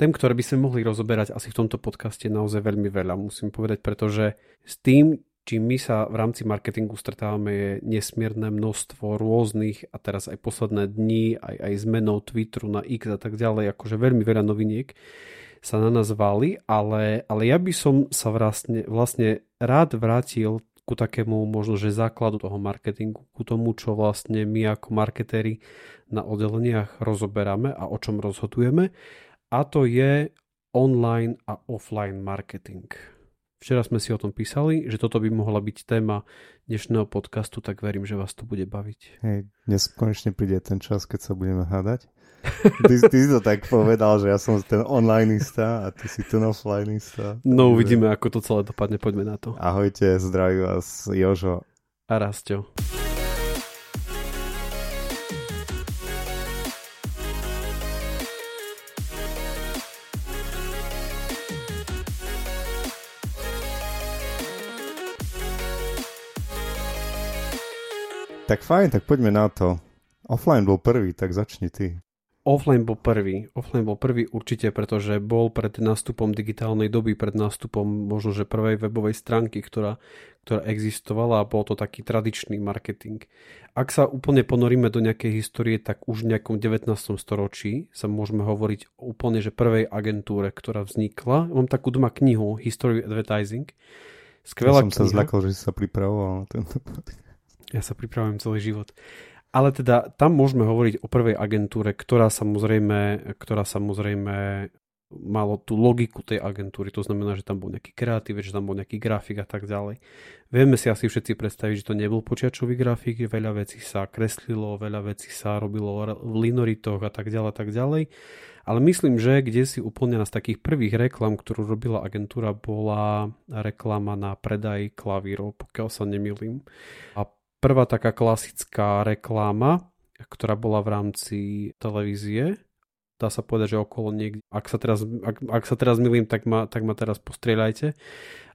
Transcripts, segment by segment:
tém, ktoré by sme mohli rozoberať asi v tomto podcaste naozaj veľmi veľa, musím povedať, pretože s tým, čím my sa v rámci marketingu stretávame, je nesmierne množstvo rôznych a teraz aj posledné dni, aj, aj zmenou Twitteru na X a tak ďalej, akože veľmi veľa noviniek sa na nás váli, ale, ale ja by som sa vlastne, vlastne rád vrátil ku takému možno, že základu toho marketingu, ku tomu, čo vlastne my ako marketéri na oddeleniach rozoberáme a o čom rozhodujeme. A to je online a offline marketing. Včera sme si o tom písali, že toto by mohla byť téma dnešného podcastu, tak verím, že vás to bude baviť. Hej, dnes konečne príde ten čas, keď sa budeme hádať. Ty, ty si to tak povedal, že ja som ten onlineista a ty si ten offlineista. No uvidíme, ako to celé dopadne, poďme na to. Ahojte, zdraví vás Jožo. A Rastio. Tak fajn, tak poďme na to. Offline bol prvý, tak začni ty. Offline bol prvý. Offline bol prvý určite, pretože bol pred nástupom digitálnej doby, pred nástupom možno, že prvej webovej stránky, ktorá, ktorá existovala a bol to taký tradičný marketing. Ak sa úplne ponoríme do nejakej histórie, tak už v nejakom 19. storočí sa môžeme hovoriť o úplne, že prvej agentúre, ktorá vznikla. Mám takú doma knihu History Advertising. Skvelá ja som kniha. sa zlakol, že si sa pripravoval na tento Ja sa pripravujem celý život. Ale teda tam môžeme hovoriť o prvej agentúre, ktorá samozrejme, ktorá samozrejme malo tú logiku tej agentúry, to znamená, že tam bol nejaký kreatív, že tam bol nejaký grafik a tak ďalej. Vieme si asi všetci predstaviť, že to nebol počiačový grafik, veľa vecí sa kreslilo, veľa vecí sa robilo v linoritoch a tak ďalej, tak ďalej. Ale myslím, že kde si úplne z takých prvých reklam, ktorú robila agentúra, bola reklama na predaj klavírov, pokiaľ sa nemýlim. A prvá taká klasická reklama, ktorá bola v rámci televízie. Dá sa povedať, že okolo niekde. Ak sa teraz, ak, ak sa teraz milím, tak ma, tak ma teraz postrieľajte.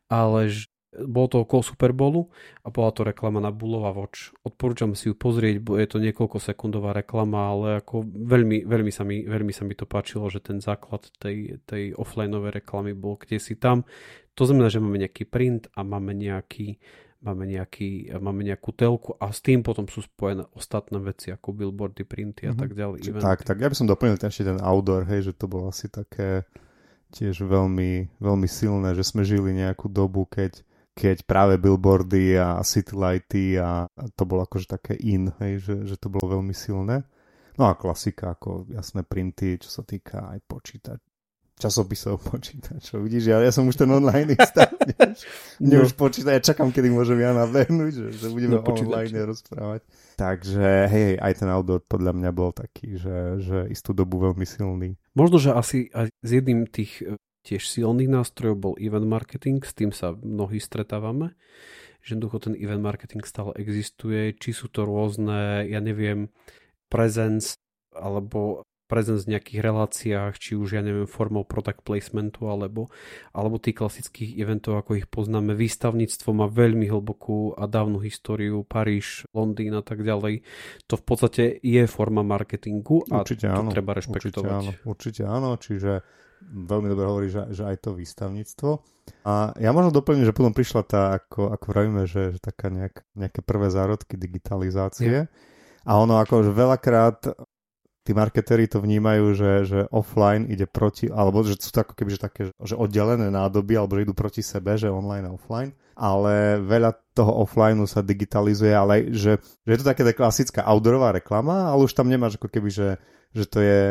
Ale bolo to okolo Super Bowlu a bola to reklama na Bulova Watch. Odporúčam si ju pozrieť, bo je to niekoľko sekundová reklama, ale ako veľmi, veľmi, sa mi, veľmi sa mi to páčilo, že ten základ tej, tej offlineovej reklamy bol kde si tam. To znamená, že máme nejaký print a máme nejaký máme, nejaký, máme nejakú telku a s tým potom sú spojené ostatné veci ako billboardy, printy a mm-hmm. tak ďalej. Eventy. Tak, tak ja by som doplnil ešte ten outdoor, hej, že to bolo asi také tiež veľmi, veľmi silné, že sme žili nejakú dobu, keď, keď práve billboardy a city lighty a, a to bolo akože také in, hej, že, že to bolo veľmi silné. No a klasika, ako jasné printy, čo sa týka aj počítať, časopisov počítačov. Vidíš, ja, ja som už ten online Mne no. už počíta, ja čakám, kedy môžem ja nabehnúť, že, že budeme no, online rozprávať. Takže hej, aj ten outdoor podľa mňa bol taký, že, že istú dobu veľmi silný. Možno, že asi aj z jedným tých e, tiež silných nástrojov bol event marketing, s tým sa mnohí stretávame že jednoducho ten event marketing stále existuje, či sú to rôzne, ja neviem, presence alebo presence v nejakých reláciách, či už ja neviem formou product placementu alebo, alebo tých klasických eventov, ako ich poznáme. Výstavníctvo má veľmi hlbokú a dávnu históriu, Paríž, Londýn a tak ďalej. To v podstate je forma marketingu a určite to áno, treba rešpektovať. Určite áno, určite áno, čiže veľmi dobre hovorí, že, že aj to výstavníctvo. A ja možno doplním, že potom prišla tá, ako, ako vravíme, že, že taká nejak, nejaké prvé zárodky digitalizácie. Je. A ono ako veľakrát tí marketéri to vnímajú, že, že offline ide proti, alebo že sú to ako keby že také že oddelené nádoby, alebo že idú proti sebe, že online a offline. Ale veľa toho offline sa digitalizuje, ale že, že je to také klasická outdoorová reklama, ale už tam nemáš ako keby, že, že to je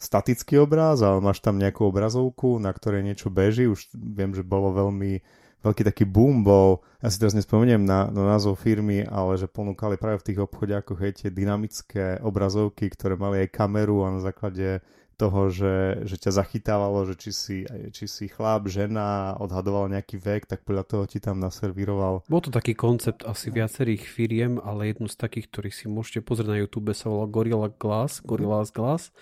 statický obraz, ale máš tam nejakú obrazovku, na ktorej niečo beží. Už viem, že bolo veľmi veľký taký boom bol, ja si teraz nespomeniem na, na názov firmy, ale že ponúkali práve v tých obchodiakoch aj tie dynamické obrazovky, ktoré mali aj kameru a na základe toho, že, že ťa zachytávalo, že či si, či si chlap, žena, odhadoval nejaký vek, tak podľa toho ti tam naservíroval. Bol to taký koncept asi viacerých firiem, ale jednu z takých, ktorých si môžete pozrieť na YouTube, sa volá Gorilla Glass, Gorilla Glass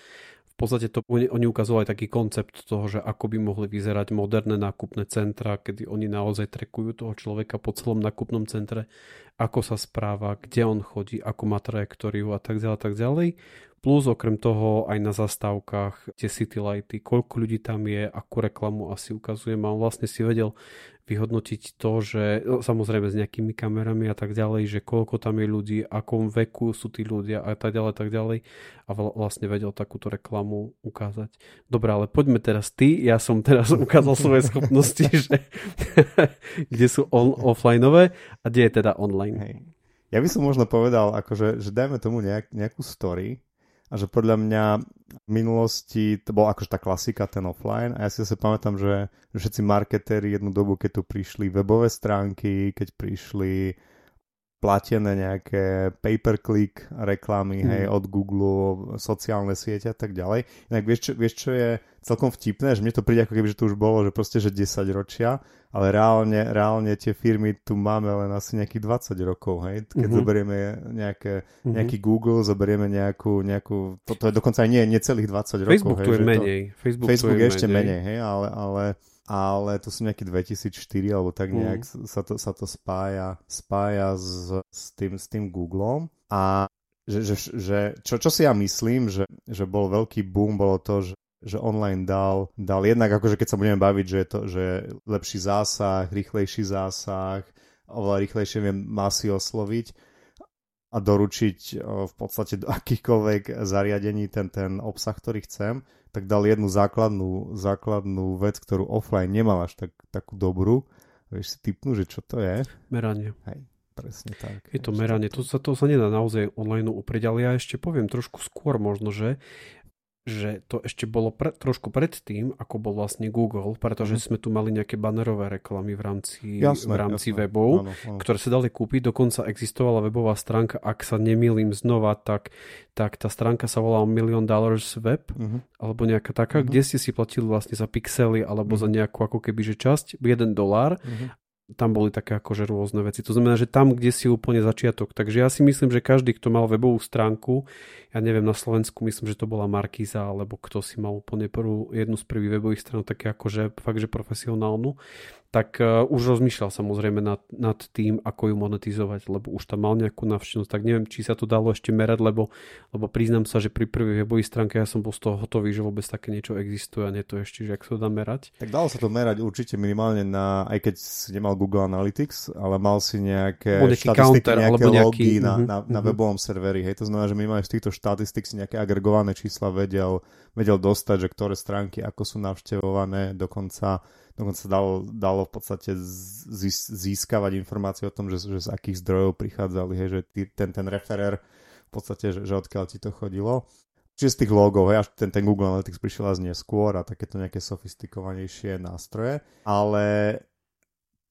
podstate to, oni, ukazovali taký koncept toho, že ako by mohli vyzerať moderné nákupné centra, kedy oni naozaj trekujú toho človeka po celom nákupnom centre, ako sa správa, kde on chodí, ako má trajektóriu a tak ďalej, tak ďalej. Plus okrem toho aj na zastávkach tie city lighty, koľko ľudí tam je, akú reklamu asi ukazujem a on vlastne si vedel vyhodnotiť to, že no, samozrejme s nejakými kamerami a tak ďalej, že koľko tam je ľudí, akom veku sú tí ľudia a tak ďalej, tak ďalej a vlastne vedel takúto reklamu ukázať. Dobre, ale poďme teraz ty, ja som teraz ukázal svoje schopnosti, že kde sú on, offlineové a kde je teda online. Hej. Ja by som možno povedal, akože, že dajme tomu nejak, nejakú story, a že podľa mňa v minulosti to bola akože tá klasika, ten offline. A ja si zase pamätám, že, všetci marketéri jednu dobu, keď tu prišli webové stránky, keď prišli platené nejaké pay-per-click reklamy, mm. hej, od Google, sociálne siete a tak ďalej. Inak vieš čo, vieš, čo je celkom vtipné, že mne to príde ako keby, že to už bolo, že proste, že 10 ročia, ale reálne, reálne tie firmy tu máme len asi nejakých 20 rokov, hej, keď mm-hmm. zoberieme nejaké, mm-hmm. nejaký Google, zoberieme nejakú, nejakú, to, to je dokonca aj nie, necelých 20 Facebook rokov. Tu hej, je menej. To, Facebook, Facebook tu je ešte menej, menej hej, ale, ale ale to sú nejaké 2004 alebo tak nejak mm. sa, to, sa to spája, spája s, s, tým, s tým Googlom a že, že, že čo, čo si ja myslím, že, že bol veľký boom, bolo to, že že online dal, dal jednak akože keď sa budeme baviť, že je to že lepší zásah, rýchlejší zásah, oveľa rýchlejšie viem masy osloviť a doručiť v podstate do akýchkoľvek zariadení ten, ten obsah, ktorý chcem tak dal jednu základnú, základnú vec, ktorú offline nemal až tak, takú dobrú. Vieš si typnú, že čo to je? Meranie. Hej, presne tak. Je to meranie, to sa, to sa nedá naozaj online uprieť, ale ja ešte poviem trošku skôr možno, že že to ešte bolo pre, trošku pred tým, ako bol vlastne Google, pretože mm. sme tu mali nejaké bannerové reklamy v rámci, jasné, v rámci jasné. webov, áno, áno. ktoré sa dali kúpiť. Dokonca existovala webová stránka, ak sa nemýlim znova, tak, tak tá stránka sa volala Million Dollars Web, mm-hmm. alebo nejaká taká, mm-hmm. kde ste si platili vlastne za pixely alebo mm-hmm. za nejakú ako keby že časť, 1 dolár mm-hmm tam boli také akože rôzne veci. To znamená, že tam, kde si úplne začiatok. Takže ja si myslím, že každý, kto mal webovú stránku, ja neviem, na Slovensku myslím, že to bola Markíza, alebo kto si mal úplne prvú, jednu z prvých webových strán, také akože fakt, že profesionálnu, tak uh, už rozmýšľal samozrejme nad, nad tým, ako ju monetizovať, lebo už tam mal nejakú navštenosť, tak neviem, či sa to dalo ešte merať, lebo, lebo priznám sa, že pri prvej webovej stránke ja som bol z toho hotový, že vôbec také niečo existuje a nie to ešte, že ak sa to dá merať. Tak dalo sa to merať určite minimálne na, aj keď si nemal Google Analytics, ale mal si nejaké štatistiky, counter, nejaké alebo nejaký, logy na, uh-huh, na, na uh-huh. webovom serveri, hej, to znamená, že minimálne z týchto štatistik si nejaké agregované čísla vedel, vedel dostať, že ktoré stránky ako sú navštevované, dokonca dokonca dalo, dalo v podstate získavať informácie o tom, že, že z akých zdrojov prichádzali, hej, že ty, ten, ten referer v podstate, že, že odkiaľ ti to chodilo. Čiže z tých logov, hej, až ten, ten Google Analytics prišiel až neskôr a takéto nejaké sofistikovanejšie nástroje, ale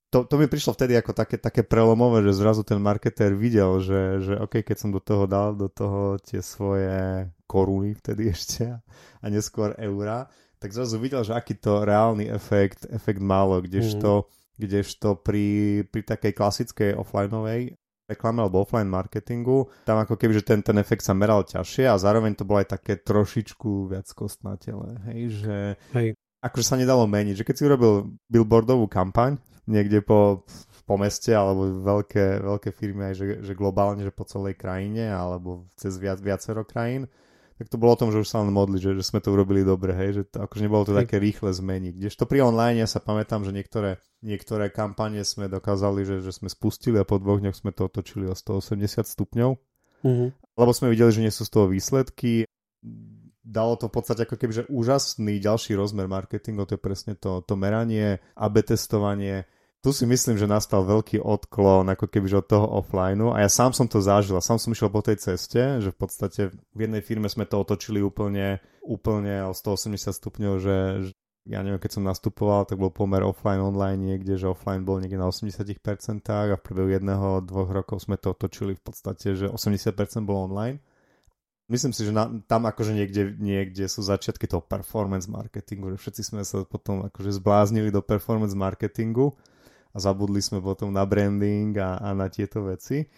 to, to mi prišlo vtedy ako také, také prelomové, že zrazu ten marketér videl, že, že OK, keď som do toho dal, do toho tie svoje koruny vtedy ešte a neskôr eura, tak zrazu videl, že aký to reálny efekt, efekt malo, kdežto, mm. kdežto pri, pri takej klasickej offlineovej reklame alebo offline marketingu, tam ako keby, že ten, ten efekt sa meral ťažšie a zároveň to bolo aj také trošičku viac kostnatele, hej, že hej. akože sa nedalo meniť, že keď si urobil billboardovú kampaň niekde po, po meste alebo veľké, veľké firmy aj, že, že globálne, že po celej krajine alebo cez viac, viacero krajín, tak to bolo o tom, že už sa len modli, že, že sme to urobili dobre, hej, že to, akože nebolo to také rýchle zmeniť. Kdežto pri online ja sa pamätám, že niektoré, niektoré kampanie sme dokázali, že, že sme spustili a po dvoch dňoch sme to otočili o 180 stupňov, uh-huh. lebo sme videli, že nie sú z toho výsledky. Dalo to v podstate ako keby, že úžasný ďalší rozmer marketingu, to je presne to, to meranie, AB testovanie, tu si myslím, že nastal veľký odklon ako keby od toho offline a ja sám som to zažil. A sám som išiel po tej ceste, že v podstate v jednej firme sme to otočili úplne, úplne o 180 stupňov, že, že ja neviem, keď som nastupoval, tak bol pomer offline online niekde, že offline bol niekde na 80% a v priebehu jedného, dvoch rokov sme to otočili v podstate, že 80% bol online. Myslím si, že na, tam akože niekde, niekde sú začiatky toho performance marketingu, že všetci sme sa potom akože zbláznili do performance marketingu a zabudli sme potom na branding a, a na tieto veci.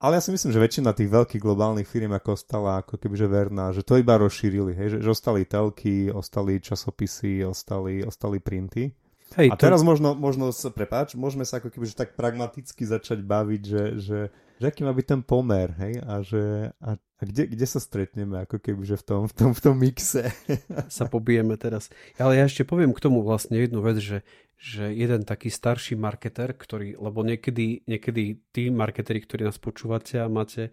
Ale ja si myslím, že väčšina tých veľkých globálnych firm ako ostala ako kebyže verná, že to iba rozšírili, hej, že, že ostali telky, ostali časopisy, ostali, ostali printy. Hej, a to... teraz možno, možno sa, prepáč, môžeme sa ako kebyže tak pragmaticky začať baviť, že, že, že aký má byť ten pomer, hej, a že a, a kde, kde sa stretneme, ako kebyže v tom, v tom, v tom mixe. sa pobijeme teraz. Ale ja ešte poviem k tomu vlastne jednu vec, že že jeden taký starší marketer, ktorý, lebo niekedy, niekedy tí marketeri, ktorí nás počúvate a máte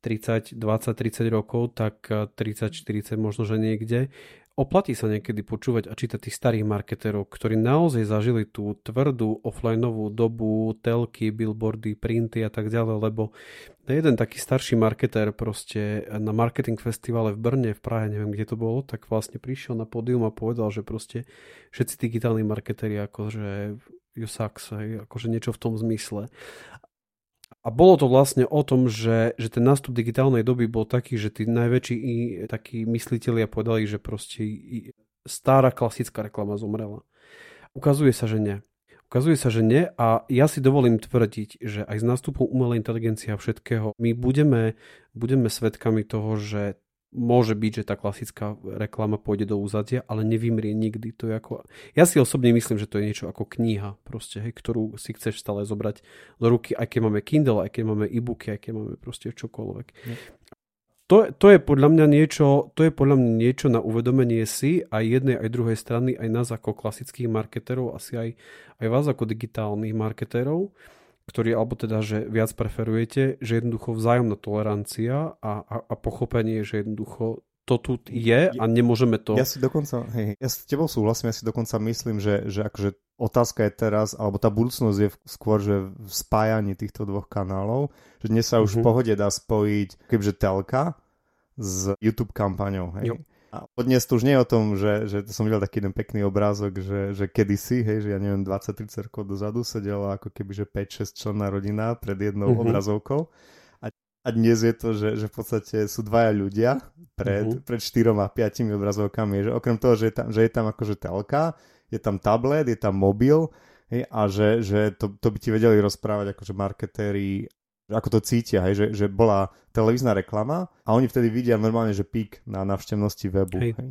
30, 20, 30 rokov, tak 30, 40 možno, že niekde, oplatí sa niekedy počúvať a čítať tých starých marketerov, ktorí naozaj zažili tú tvrdú offlineovú dobu, telky, billboardy, printy a tak ďalej, lebo jeden taký starší marketer proste na marketing festivale v Brne, v Prahe, neviem kde to bolo, tak vlastne prišiel na pódium a povedal, že proste všetci digitálni marketeri akože you sucks, hej, akože niečo v tom zmysle. A bolo to vlastne o tom, že, že ten nástup digitálnej doby bol taký, že tí najväčší takí mysliteľia povedali, že proste stará klasická reklama zomrela. Ukazuje sa, že nie. Ukazuje sa, že nie a ja si dovolím tvrdiť, že aj s nástupom umelej inteligencie a všetkého my budeme, budeme svedkami toho, že môže byť, že tá klasická reklama pôjde do úzadia, ale nevymrie nikdy. To je ako... Ja si osobne myslím, že to je niečo ako kniha, proste, hej, ktorú si chceš stále zobrať do ruky, aj keď máme Kindle, aj keď máme e-booky, aj keď máme proste čokoľvek. Nie. To, to, je podľa mňa niečo, to je podľa mňa niečo na uvedomenie si aj jednej, aj druhej strany, aj nás ako klasických marketerov, asi aj, aj vás ako digitálnych marketerov, ktorý, alebo teda, že viac preferujete, že jednoducho vzájomná tolerancia a, a, a pochopenie, že jednoducho to tu je a nemôžeme to... Ja si dokonca, hej, ja s tebou súhlasím, ja si dokonca myslím, že, že akože otázka je teraz, alebo tá budúcnosť je skôr, že v spájaní týchto dvoch kanálov, že dnes sa už mm-hmm. v pohode dá spojiť kebyže telka s YouTube kampaňou, hej. Jo. A dnes to už nie je o tom, že, že to som videl taký jeden pekný obrázok, že, že kedysi, hej, že ja neviem, 20-30 rokov dozadu sedela ako keby, že 5-6 členná rodina pred jednou uh-huh. obrazovkou. A, a dnes je to, že, že v podstate sú dvaja ľudia pred, uh-huh. pred 4 a 5 obrazovkami. Že okrem toho, že je tam, že je tam akože telka, je tam tablet, je tam mobil, hej, a že, že to, to by ti vedeli rozprávať akože marketéri ako to cítia, hej, že, že bola televízna reklama a oni vtedy vidia normálne, že pík na navštevnosti webu. Hej. Hej.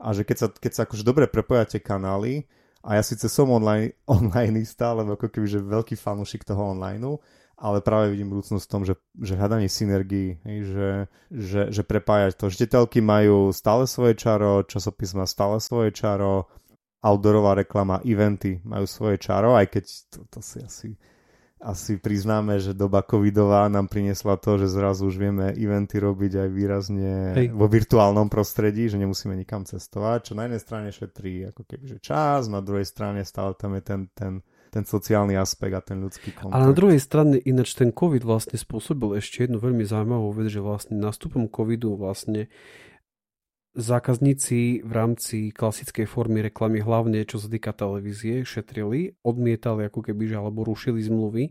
A že keď sa, keď sa akože dobre prepojate kanály, a ja síce som online, onlineista, alebo ako keby, že veľký fanúšik toho online, ale práve vidím budúcnosť v tom, že, že hľadanie synergii, hej, že, že, že prepájať to. Žiteľky majú stále svoje čaro, časopis má stále svoje čaro, outdoorová reklama, eventy majú svoje čaro, aj keď to, to si asi asi priznáme, že doba covidová nám priniesla to, že zrazu už vieme eventy robiť aj výrazne Hej. vo virtuálnom prostredí, že nemusíme nikam cestovať, čo na jednej strane šetrí ako keby že čas, na druhej strane stále tam je ten, ten, ten sociálny aspekt a ten ľudský kontakt. Ale na druhej strane ináč ten covid vlastne spôsobil ešte jednu veľmi zaujímavú vec, že vlastne nástupom covidu vlastne zákazníci v rámci klasickej formy reklamy, hlavne čo sa týka televízie, šetrili, odmietali ako keby, že alebo rušili zmluvy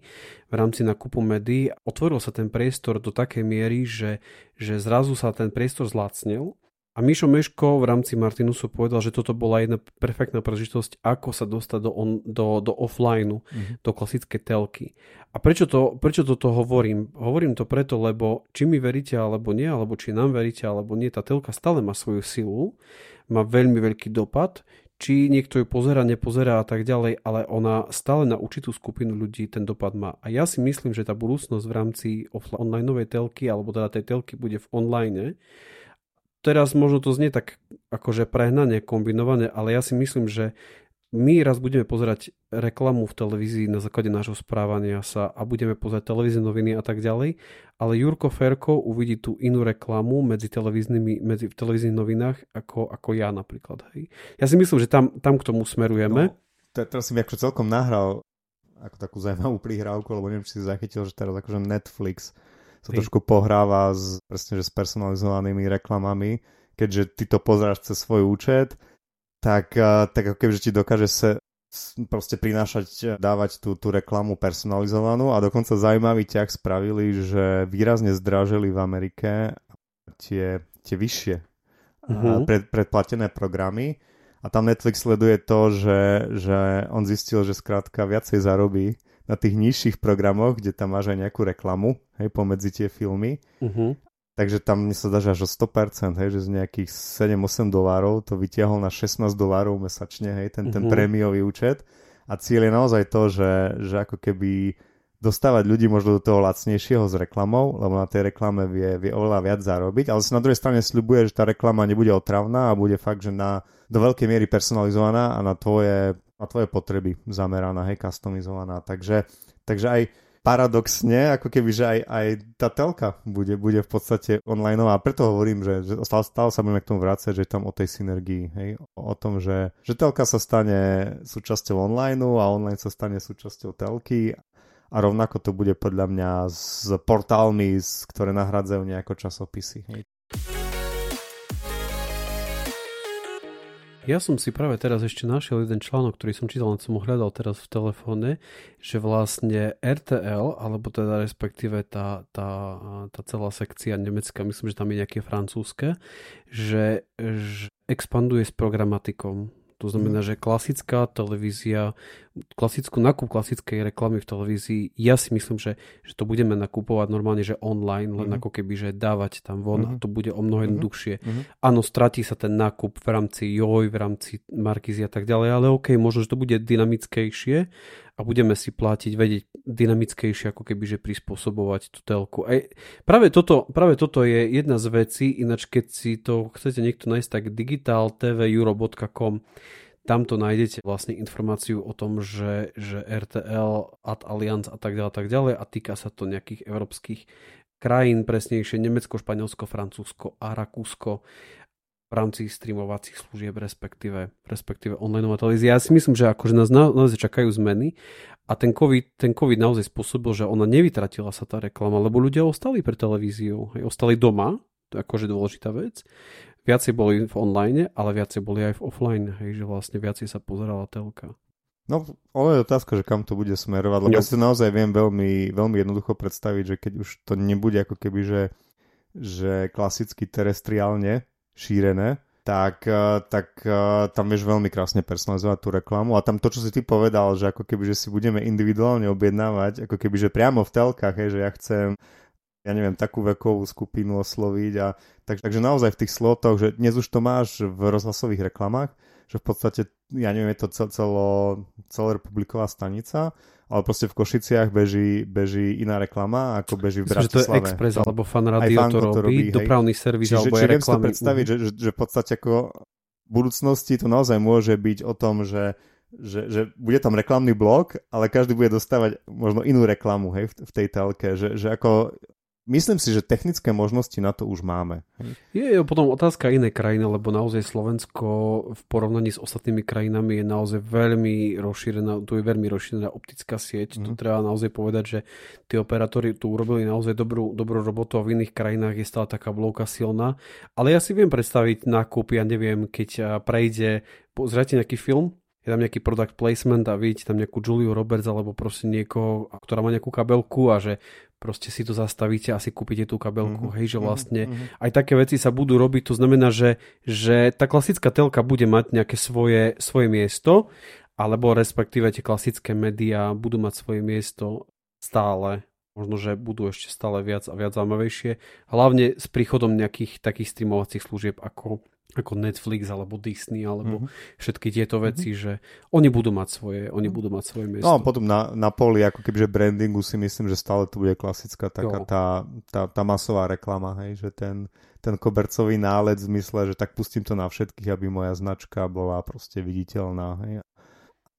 v rámci nakupu médií. Otvoril sa ten priestor do takej miery, že, že zrazu sa ten priestor zlacnil a Mišo Meško v rámci Martinusu povedal, že toto bola jedna perfektná príležitosť, ako sa dostať do, on, do, do offline, mm-hmm. do klasickej telky. A prečo, to, prečo toto hovorím? Hovorím to preto, lebo či mi veríte alebo nie, alebo či nám veríte alebo nie, tá telka stále má svoju silu, má veľmi veľký dopad, či niekto ju pozera, nepozerá a tak ďalej, ale ona stále na určitú skupinu ľudí ten dopad má. A ja si myslím, že tá budúcnosť v rámci online telky, alebo teda tej telky bude v online, teraz možno to znie tak akože prehnane kombinované, ale ja si myslím, že my raz budeme pozerať reklamu v televízii na základe nášho správania sa a budeme pozerať televízne noviny a tak ďalej, ale Jurko Ferko uvidí tú inú reklamu medzi, televíznymi, medzi v televíznych novinách ako, ako ja napríklad. Hej. Ja si myslím, že tam, tam k tomu smerujeme. No, teraz si mi ako celkom nahral ako takú zaujímavú prihrávku, lebo neviem, či si zachytil, že teraz akože Netflix sa Ty. trošku pohráva s, presne, že s personalizovanými reklamami, keďže ty to pozráš cez svoj účet, tak, tak ako keby, že ti dokáže sa proste prinášať, dávať tú, tú reklamu personalizovanú a dokonca zaujímavý ťah spravili, že výrazne zdražili v Amerike tie, tie vyššie uh-huh. pred, predplatené programy a tam Netflix sleduje to, že, že on zistil, že skrátka viacej zarobí na tých nižších programoch, kde tam máš aj nejakú reklamu, hej, pomedzi tie filmy. Uh-huh. Takže tam mi sa dá, že až o 100%, hej, že z nejakých 7-8 dolárov to vytiahol na 16 dolárov mesačne, hej, ten, ten uh-huh. prémiový účet. A cieľ je naozaj to, že, že ako keby dostávať ľudí možno do toho lacnejšieho s reklamou, lebo na tej reklame vie, vie oveľa viac zarobiť, ale sa na druhej strane sľubuje, že tá reklama nebude otravná a bude fakt, že na, do veľkej miery personalizovaná a na tvoje, na tvoje potreby zameraná, hej, customizovaná. Takže, takže aj paradoxne, ako keby, že aj, aj tá telka bude, bude v podstate online a preto hovorím, že, že stále, stále sa budeme k tomu vrácať, že tam o tej synergii, hej, o tom, že, že telka sa stane súčasťou online a online sa stane súčasťou telky a rovnako to bude podľa mňa s portálmi, ktoré nahradzajú nejako časopisy. Hej. Ja som si práve teraz ešte našiel jeden článok, ktorý som čítal, len som ho hľadal teraz v telefóne, že vlastne RTL, alebo teda respektíve tá, tá, tá celá sekcia nemecká, myslím, že tam je nejaké francúzske, že, že expanduje s programatikom to znamená, mhm. že klasická televízia, klasickú nakup klasickej reklamy v televízii, ja si myslím, že, že to budeme nakupovať normálne, že online, len mm-hmm. ako keby, že dávať tam von mm-hmm. a mhm. to bude o mnoho mhm. jednoduchšie. Mm-hmm. Áno, stratí sa ten nákup v rámci joj, v rámci markizy a tak ďalej, ale OK, možno, že to bude dynamickejšie a budeme si platiť, vedieť dynamickejšie, ako keby, že prispôsobovať tú telku. Aj práve, toto, práve toto je jedna z vecí, ináč keď si to chcete niekto nájsť, tak digitaltveuro.com tam to nájdete vlastne informáciu o tom, že, že RTL, Ad Allianz a tak ďalej, tak ďalej a týka sa to nejakých európskych krajín, presnejšie Nemecko, Španielsko, Francúzsko a Rakúsko v rámci streamovacích služieb, respektíve, respektíve online televízie. Ja si myslím, že akože nás naozaj čakajú zmeny a ten COVID, ten COVID naozaj spôsobil, že ona nevytratila sa tá reklama, lebo ľudia ostali pre televíziu, ostali doma, to je akože dôležitá vec. Viacej boli v online, ale viacej boli aj v offline, hej, že vlastne viacej sa pozerala telka. No, ale je otázka, že kam to bude smerovať, lebo ja si naozaj viem veľmi, veľmi jednoducho predstaviť, že keď už to nebude ako keby, že, že klasicky terestriálne, šírené, tak, eh, tak eh, tam vieš veľmi krásne personalizovať tú reklamu a tam to, čo si ty povedal, že ako keby, že si budeme individuálne objednávať, ako keby, že priamo v telkách, hej, že ja chcem ja neviem, takú vekovú skupinu osloviť a tak, takže naozaj v tých slotoch, že dnes už to máš v rozhlasových reklamách, že v podstate, ja neviem, je to celo, celorepubliková stanica ale proste v Košiciach beží, beží iná reklama, ako beží v Bratislave. Myslím, že to je Express, alebo Fan Radio to robí, to robí dopravný servis, Čiže, alebo či viem si to predstaviť, že, že, že v podstate ako v budúcnosti to naozaj môže byť o tom, že že, že bude tam reklamný blok, ale každý bude dostávať možno inú reklamu hej, v, v tej telke, že, že ako Myslím si, že technické možnosti na to už máme. Je, potom otázka inej krajiny, lebo naozaj Slovensko v porovnaní s ostatnými krajinami je naozaj veľmi rozšírená, tu je veľmi rozšírená optická sieť. Mm. Tu mhm. treba naozaj povedať, že tí operátori tu urobili naozaj dobrú, dobrú robotu a v iných krajinách je stále taká blóka silná. Ale ja si viem predstaviť nákup, ja neviem, keď prejde, pozrite nejaký film, je tam nejaký product placement a vidíte tam nejakú Juliu Roberts alebo proste niekoho, ktorá má nejakú kabelku a že proste si to zastavíte a si kúpite tú kabelku. Mm-hmm. Hej, že mhm, vlastne mm-hmm. aj také veci sa budú robiť, to znamená, že, že tá klasická telka bude mať nejaké svoje, svoje miesto, alebo respektíve tie klasické médiá budú mať svoje miesto stále možno, že budú ešte stále viac a viac zaujímavejšie. Hlavne s príchodom nejakých takých streamovacích služieb ako ako Netflix alebo Disney alebo mm-hmm. všetky tieto mhm. veci, mm-hmm. že oni budú mať svoje, oni budú mať svoje miesto. No a potom na, na poli ako kebyže brandingu si myslím, že stále tu bude klasická taká tá, tá, tá masová reklama, hej, že ten, ten kobercový náled v zmysle, že tak pustím to na všetkých, aby moja značka bola proste viditeľná. Hej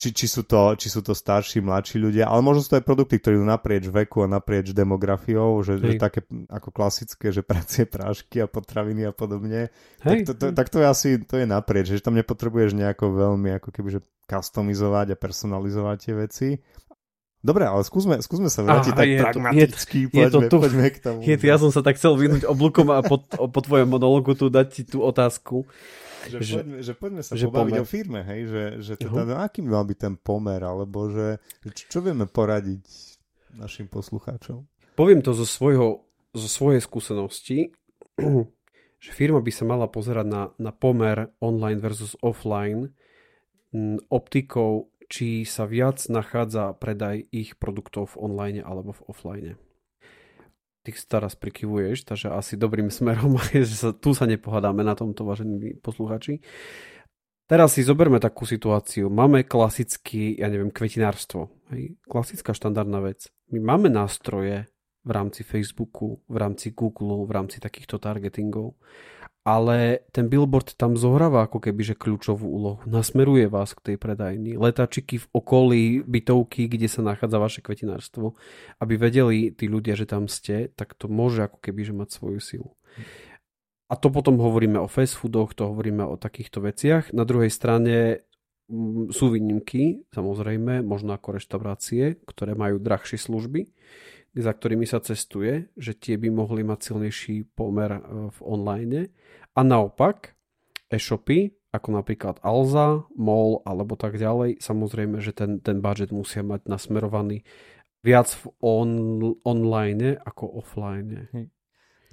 či, či, sú to, či sú to starší, mladší ľudia, ale možno sú to aj produkty, ktorí idú naprieč veku a naprieč demografiou, že, že také ako klasické, že pracie prášky a potraviny a podobne. Tak to, to, tak to je asi to je naprieč, že tam nepotrebuješ nejako veľmi ako keby, že customizovať a personalizovať tie veci. Dobre, ale skúsme, skúsme sa vrátiť tak je pragmaticky, to, je, poďme, je to tu, poďme k tomu. Je ja som sa tak chcel vyhnúť oblúkom a po, po tvojom monologu tu dať ti tú otázku že, že, poďme, že poďme sa že pobaviť pomer. o firme, hej, že, že teda, uh-huh. aký by mal byť ten pomer, alebo že, čo, čo vieme poradiť našim poslucháčom? Poviem to zo, svojho, zo svojej skúsenosti, že firma by sa mala pozerať na, na pomer online versus offline optikou či sa viac nachádza predaj ich produktov v online alebo v offline. Ty teraz prikyvuješ, takže asi dobrým smerom je, že sa, tu sa nepohadáme na tomto, vážení posluchači. Teraz si zoberme takú situáciu. Máme klasický, ja neviem, kvetinárstvo. Hej? Klasická štandardná vec. My máme nástroje v rámci Facebooku, v rámci Google, v rámci takýchto targetingov ale ten billboard tam zohráva ako keby že kľúčovú úlohu. Nasmeruje vás k tej predajni. Letačiky v okolí bytovky, kde sa nachádza vaše kvetinárstvo, aby vedeli tí ľudia, že tam ste, tak to môže ako keby že mať svoju silu. A to potom hovoríme o fast foodoch, to hovoríme o takýchto veciach. Na druhej strane mm, sú výnimky, samozrejme, možno ako reštaurácie, ktoré majú drahšie služby, za ktorými sa cestuje, že tie by mohli mať silnejší pomer e, v online. A naopak, e-shopy, ako napríklad Alza, MOL alebo tak ďalej, samozrejme, že ten, ten budget musia mať nasmerovaný viac v on, online ako offline.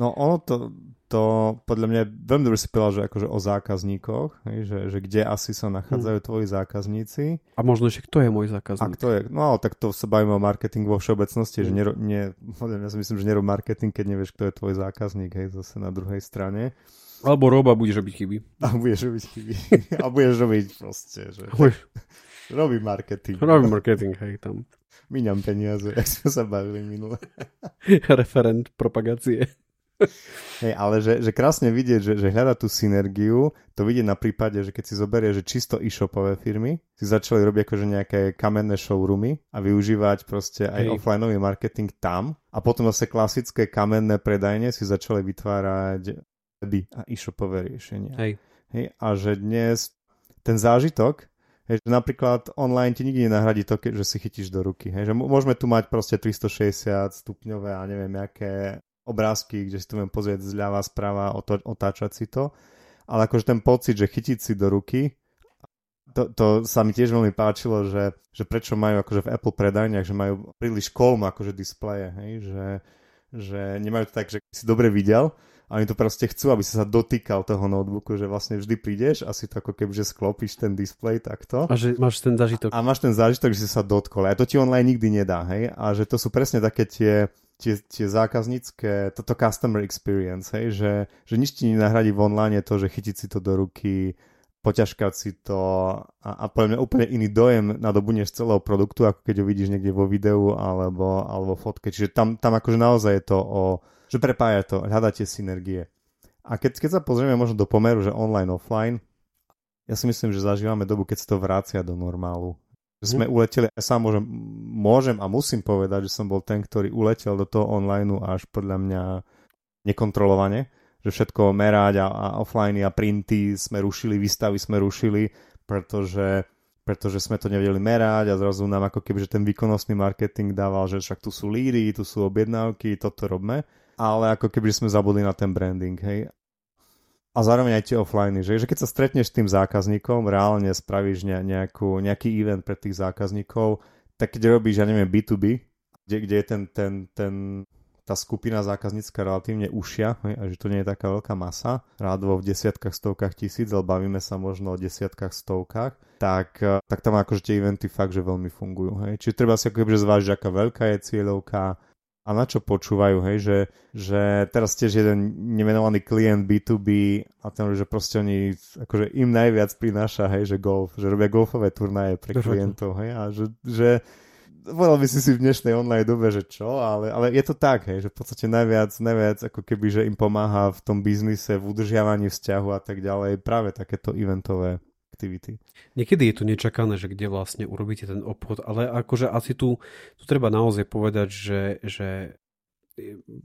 No ono to, to podľa mňa veľmi dobre si povedal, že akože o zákazníkoch, že, že kde asi sa nachádzajú hmm. tvoji zákazníci. A možno ešte kto je môj zákazník. A kto je, no ale tak to sa bavíme o marketingu vo všeobecnosti, hmm. že nero, nie, ja si myslím, že nerob marketing, keď nevieš, kto je tvoj zákazník, hej, zase na druhej strane. Alebo roba budeš robiť chyby. A budeš robiť chyby. a budeš robiť proste, že... Robí marketing. Robí marketing, hej, tam. Míňam peniaze, jak sme sa bavili minule. Referent propagácie. Hej, ale že, že krásne vidieť, že, že hľada tú synergiu, to vidieť na prípade, že keď si zoberie, že čisto e-shopové firmy si začali robiť akože nejaké kamenné showroomy a využívať proste aj Hej. offlineový marketing tam a potom zase klasické kamenné predajne si začali vytvárať weby a e-shopové riešenia. Hej. Hej, a že dnes ten zážitok, Hej, že napríklad online ti nikdy nenahradí to, že si chytíš do ruky. Hej, že môžeme tu mať proste 360 stupňové a neviem, aké obrázky, kde si to viem pozrieť zľava, sprava, otáčať si to. Ale akože ten pocit, že chytiť si do ruky, to, to sa mi tiež veľmi páčilo, že, že prečo majú akože v Apple predajniach, že majú príliš kolmo akože displeje, hej, že, že nemajú to tak, že si dobre videl, a oni to proste chcú, aby si sa dotýkal toho notebooku, že vlastne vždy prídeš a si to ako keby, že sklopíš ten displej takto. A že máš ten zážitok. A máš ten zážitok, že si sa dotkol. A to ti online nikdy nedá, hej. A že to sú presne také tie, tie, tie zákaznícke, toto customer experience, hej, že, že nič ti nenahradí v online to, že chytiť si to do ruky, poťažkať si to a, a poviem úplne iný dojem nadobudneš celého produktu, ako keď ho vidíš niekde vo videu alebo, alebo fotke. Čiže tam, tam akože naozaj je to o, že prepája to, hľadáte synergie. A keď, keď sa pozrieme možno do pomeru, že online, offline, ja si myslím, že zažívame dobu, keď sa to vrácia do normálu. Sme mm. uleteli, ja sám môžem, môžem a musím povedať, že som bol ten, ktorý uletel do toho online až podľa mňa nekontrolovane, že všetko merať a, a offline a printy sme rušili, výstavy sme rušili, pretože, pretože sme to nevedeli merať a zrazu nám ako keby, že ten výkonnostný marketing dával, že však tu sú lídy, tu sú objednávky, toto robme, ale ako keby sme zabudli na ten branding, hej a zároveň aj tie offline, že, že keď sa stretneš s tým zákazníkom, reálne spravíš ne, nejakú, nejaký event pre tých zákazníkov, tak keď robíš, ja neviem, B2B, kde, kde je ten, ten, ten, tá skupina zákaznícka relatívne ušia, a že to nie je taká veľká masa, rádovo v desiatkách, stovkách tisíc, ale bavíme sa možno o desiatkách, stovkách, tak, tak tam akože tie eventy fakt, že veľmi fungujú. Hej. Čiže treba si ako keby zvážiť, aká veľká je cieľovka, a na čo počúvajú, hej, že, že teraz tiež jeden nemenovaný klient B2B a ten, že proste oni, akože im najviac prináša, hej, že golf, že robia golfové turnaje pre klientov, hej, a že, že povedal by si si v dnešnej online dobe, že čo, ale, ale je to tak, hej, že v podstate najviac, najviac ako keby, že im pomáha v tom biznise, v udržiavaní vzťahu a tak ďalej, práve takéto eventové aktivity. Niekedy je to nečakané, že kde vlastne urobíte ten obchod, ale akože asi tu, tu treba naozaj povedať, že, že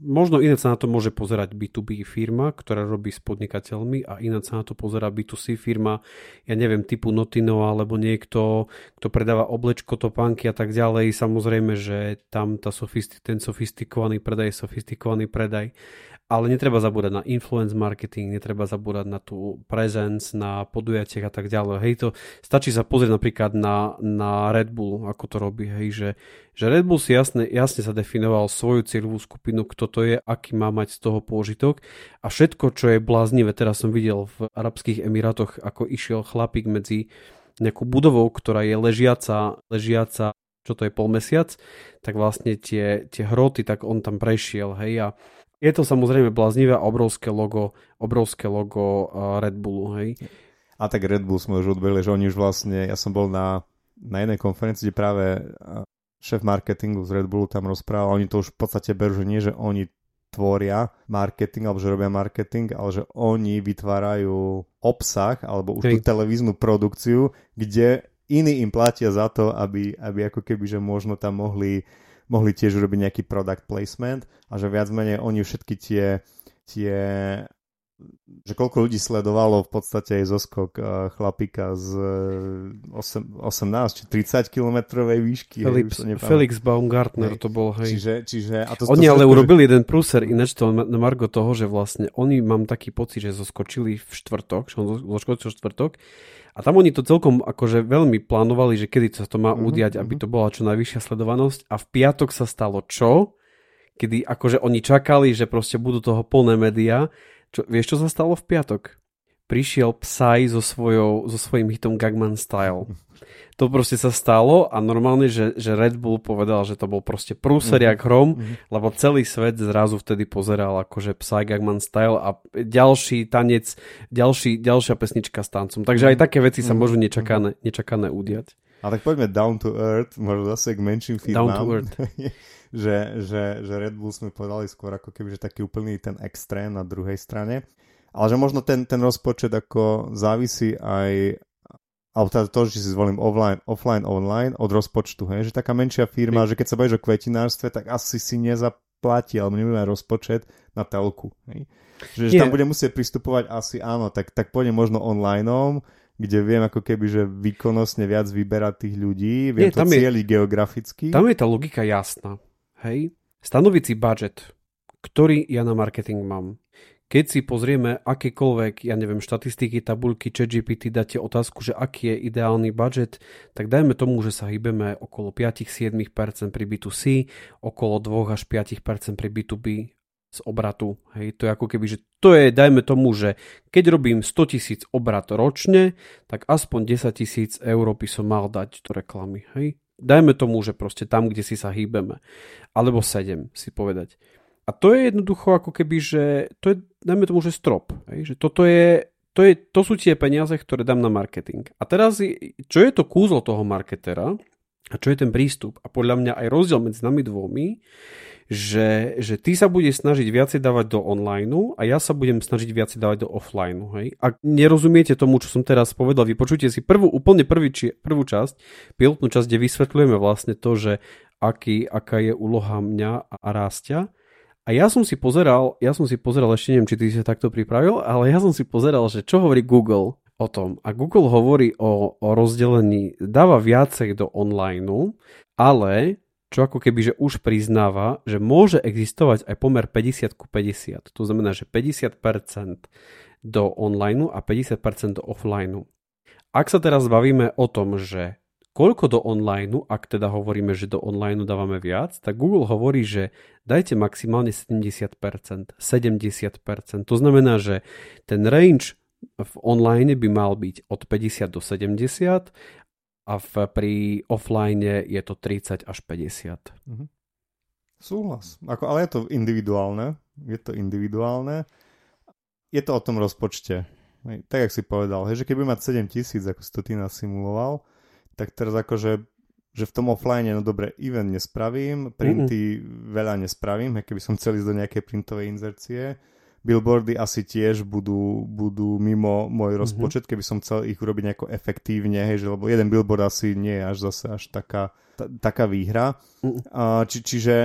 možno ináč sa na to môže pozerať B2B firma, ktorá robí s podnikateľmi a ináč sa na to pozerá B2C firma, ja neviem, typu Notino alebo niekto, kto predáva oblečko, topánky a tak ďalej. Samozrejme, že tam tá sofisti- ten sofistikovaný predaj je sofistikovaný predaj ale netreba zabúdať na influence marketing, netreba zabúdať na tú presence, na podujatiach a tak ďalej. Hej, to stačí sa pozrieť napríklad na, na Red Bull, ako to robí, hej, že, že Red Bull si jasne, jasne sa definoval svoju cieľovú skupinu, kto to je, aký má mať z toho pôžitok a všetko, čo je bláznivé, teraz som videl v Arabských Emirátoch, ako išiel chlapík medzi nejakú budovou, ktorá je ležiaca, ležiaca čo to je pol mesiac, tak vlastne tie, tie hroty, tak on tam prešiel, hej, a je to samozrejme bláznivé obrovské logo, obrovské logo Red Bullu, hej. A tak Red Bull sme už odbili, že oni už vlastne, ja som bol na, na jednej konferencii, kde práve šéf marketingu z Red Bullu tam rozprával, oni to už v podstate berú, že nie, že oni tvoria marketing alebo že robia marketing, ale že oni vytvárajú obsah alebo už Hej. tú televíznu produkciu, kde iní im platia za to, aby, aby ako keby, že možno tam mohli, mohli tiež urobiť nejaký product placement a že viac menej oni všetky tie, tie že koľko ľudí sledovalo v podstate aj zoskok uh, chlapika z 8, eh, 18 či 30 kilometrovej výšky. Felix, hej, Felix Baumgartner hej. to bol, hej. Čiže, čiže, a to, oni to ale urobili že... jeden prúser, ináč to na Margo toho, že vlastne oni mám taký pocit, že zoskočili v štvrtok, že on zoskočil v štvrtok a tam oni to celkom akože veľmi plánovali, že kedy sa to má mm-hmm, udiať, aby mhm. to bola čo najvyššia sledovanosť a v piatok sa stalo čo? Kedy akože oni čakali, že proste budú toho plné médiá čo, vieš, čo sa stalo v piatok? Prišiel Psy so, svojou, so svojím hitom Gagman Style. To proste sa stalo a normálne, že, že Red Bull povedal, že to bol proste prúser jak hrom, mm-hmm. lebo celý svet zrazu vtedy pozeral akože Psy Gagman Style a ďalší tanec, ďalší, ďalšia pesnička s tancom. Takže aj mhm. také veci sa mhm. môžu nečakané, nečakané udiať. A tak poďme down to earth, možno zase k menším firmám. Down to earth. že, že, že Red Bull sme povedali skôr ako keby, že taký úplný ten extrém na druhej strane. Ale že možno ten, ten rozpočet ako závisí aj alebo teda to, že si zvolím offline, offline, online od rozpočtu, hej? že taká menšia firma, že keď sa bavíš o kvetinárstve, tak asi si nezaplatí, alebo nebude rozpočet na telku. Hej? Že, že tam bude musieť pristupovať asi áno, tak, tak pôjde možno onlineom, kde viem ako keby, že výkonnostne viac vyberať tých ľudí, viem Nie, to cieliť geograficky. Tam je tá logika jasná. Hej? Stanoviť si budget, ktorý ja na marketing mám. Keď si pozrieme akékoľvek, ja neviem, štatistiky, tabulky, ChatGPT, dáte otázku, že aký je ideálny budget, tak dajme tomu, že sa hýbeme okolo 5-7% pri B2C, okolo 2 až 5% pri B2B z obratu. Hej, to je ako keby, že to je, dajme tomu, že keď robím 100 tisíc obrat ročne, tak aspoň 10 tisíc eur by som mal dať do reklamy. Hej dajme tomu, že proste tam, kde si sa hýbeme. Alebo 7 si povedať. A to je jednoducho ako keby, že to je, dajme tomu, že strop. Hej? Že toto je, to, je, to sú tie peniaze, ktoré dám na marketing. A teraz, čo je to kúzlo toho marketera a čo je ten prístup a podľa mňa aj rozdiel medzi nami dvomi, že, že ty sa budeš snažiť viacej dávať do online a ja sa budem snažiť viacej dávať do offline. Hej? Ak nerozumiete tomu, čo som teraz povedal, vypočujte si prvú, úplne prvý, či, prvú časť, pilotnú časť, kde vysvetľujeme vlastne to, že aký, aká je úloha mňa a rástia. A ja som si pozeral, ja som si pozeral, ešte neviem, či ty si takto pripravil, ale ja som si pozeral, že čo hovorí Google o tom. A Google hovorí o, o rozdelení, dáva viacej do online, ale čo ako keby že už priznáva, že môže existovať aj pomer 50 ku 50. To znamená, že 50% do online a 50% do offline. Ak sa teraz bavíme o tom, že koľko do online, ak teda hovoríme, že do online dávame viac, tak Google hovorí, že dajte maximálne 70%, 70%. To znamená, že ten range v online by mal byť od 50 do 70 a v, pri offline je to 30 až 50. Mhm. Súhlas. Ako, ale je to individuálne. Je to individuálne. Je to o tom rozpočte. Tak, jak si povedal, hej, že keby mať 7 tisíc, ako si to ty nasimuloval, tak teraz akože že v tom offline, no dobre, event nespravím, printy Mm-mm. veľa nespravím, keby som chcel ísť do nejakej printovej inzercie, billboardy asi tiež budú, budú mimo môj mhm. rozpočet, mm-hmm. keby som chcel ich urobiť nejako efektívne, hej, že, lebo jeden billboard asi nie je až zase až taká, t- taká výhra. Mm-hmm. Uh, či, čiže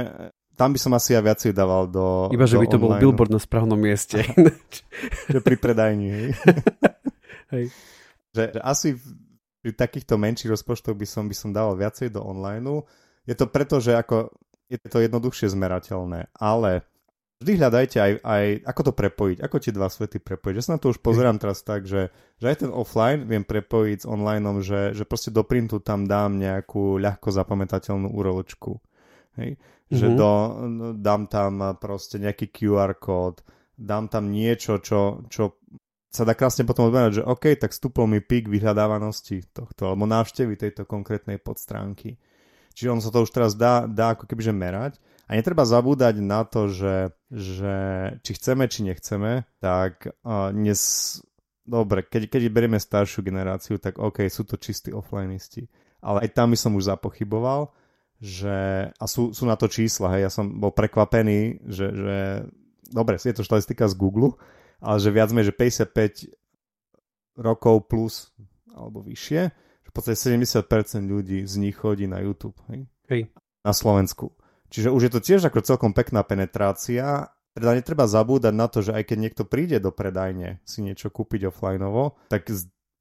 tam by som asi aj viacej dával do Iba, že do by to online. bol billboard na správnom mieste. že pri predajni, hej. hej. Že, že asi pri takýchto menších rozpočtoch by som, by som dával viacej do online. Je to preto, že ako je to jednoduchšie zmerateľné, ale vždy hľadajte aj, aj, ako to prepojiť, ako tie dva svety prepojiť. Ja sa na to už pozerám teraz tak, že, že aj ten offline viem prepojiť s online, že, že proste do printu tam dám nejakú ľahko zapamätateľnú uroločku. Hej? Mm-hmm. Že mhm. do, dám tam proste nejaký QR kód, dám tam niečo, čo, čo sa dá krásne potom odmerať, že OK, tak stúpol mi pík vyhľadávanosti tohto, alebo návštevy tejto konkrétnej podstránky. Čiže on sa to už teraz dá, dá ako kebyže merať. A netreba zabúdať na to, že, že či chceme, či nechceme, tak uh, dnes, dobre, keď, keď berieme staršiu generáciu, tak OK, sú to čistí offlineisti. Ale aj tam by som už zapochyboval, že, a sú, sú na to čísla, hej, ja som bol prekvapený, že, že dobre, je to štatistika z Google, ale že viac menej, že 55 rokov plus alebo vyššie, že v podstate 70% ľudí z nich chodí na YouTube, hej? Hej. Na Slovensku. Čiže už je to tiež ako celkom pekná penetrácia. Teda netreba zabúdať na to, že aj keď niekto príde do predajne si niečo kúpiť offlineovo, tak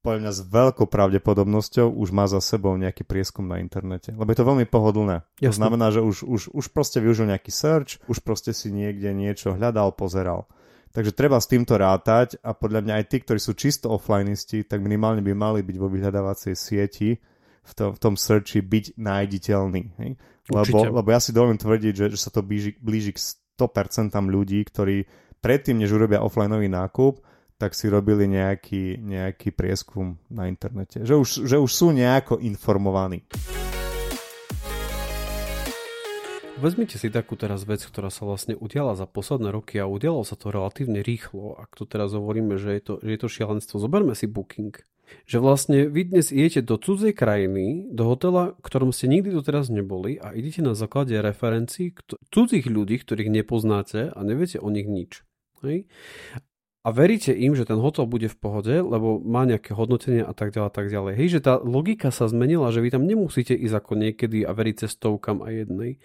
podľa mňa s veľkou pravdepodobnosťou už má za sebou nejaký prieskum na internete. Lebo je to veľmi pohodlné. Jasne. To znamená, že už, už, už proste využil nejaký search, už proste si niekde niečo hľadal, pozeral. Takže treba s týmto rátať a podľa mňa aj tí, ktorí sú čisto offlineisti, tak minimálne by mali byť vo vyhľadávacej sieti v tom, v tom searchi byť nájditeľný. Hej? Lebo, lebo ja si dovolím tvrdiť, že, že sa to blíži, blíži k 100% ľudí, ktorí predtým, než urobia offlineový nákup, tak si robili nejaký, nejaký prieskum na internete. Že už, že už sú nejako informovaní. Vezmite si takú teraz vec, ktorá sa vlastne udiala za posledné roky a udialo sa to relatívne rýchlo. Ak tu teraz hovoríme, že je to, že je to šialenstvo, zoberme si Booking. Že vlastne vy dnes idete do cudzej krajiny, do hotela, ktorom ste nikdy doteraz neboli a idete na základe referencií cudzích ľudí, ktorých nepoznáte a neviete o nich nič. Hej? A veríte im, že ten hotel bude v pohode, lebo má nejaké hodnotenie a tak ďalej a tak ďalej. Hej, že tá logika sa zmenila, že vy tam nemusíte ísť ako niekedy a veriť cestovkám a jednej,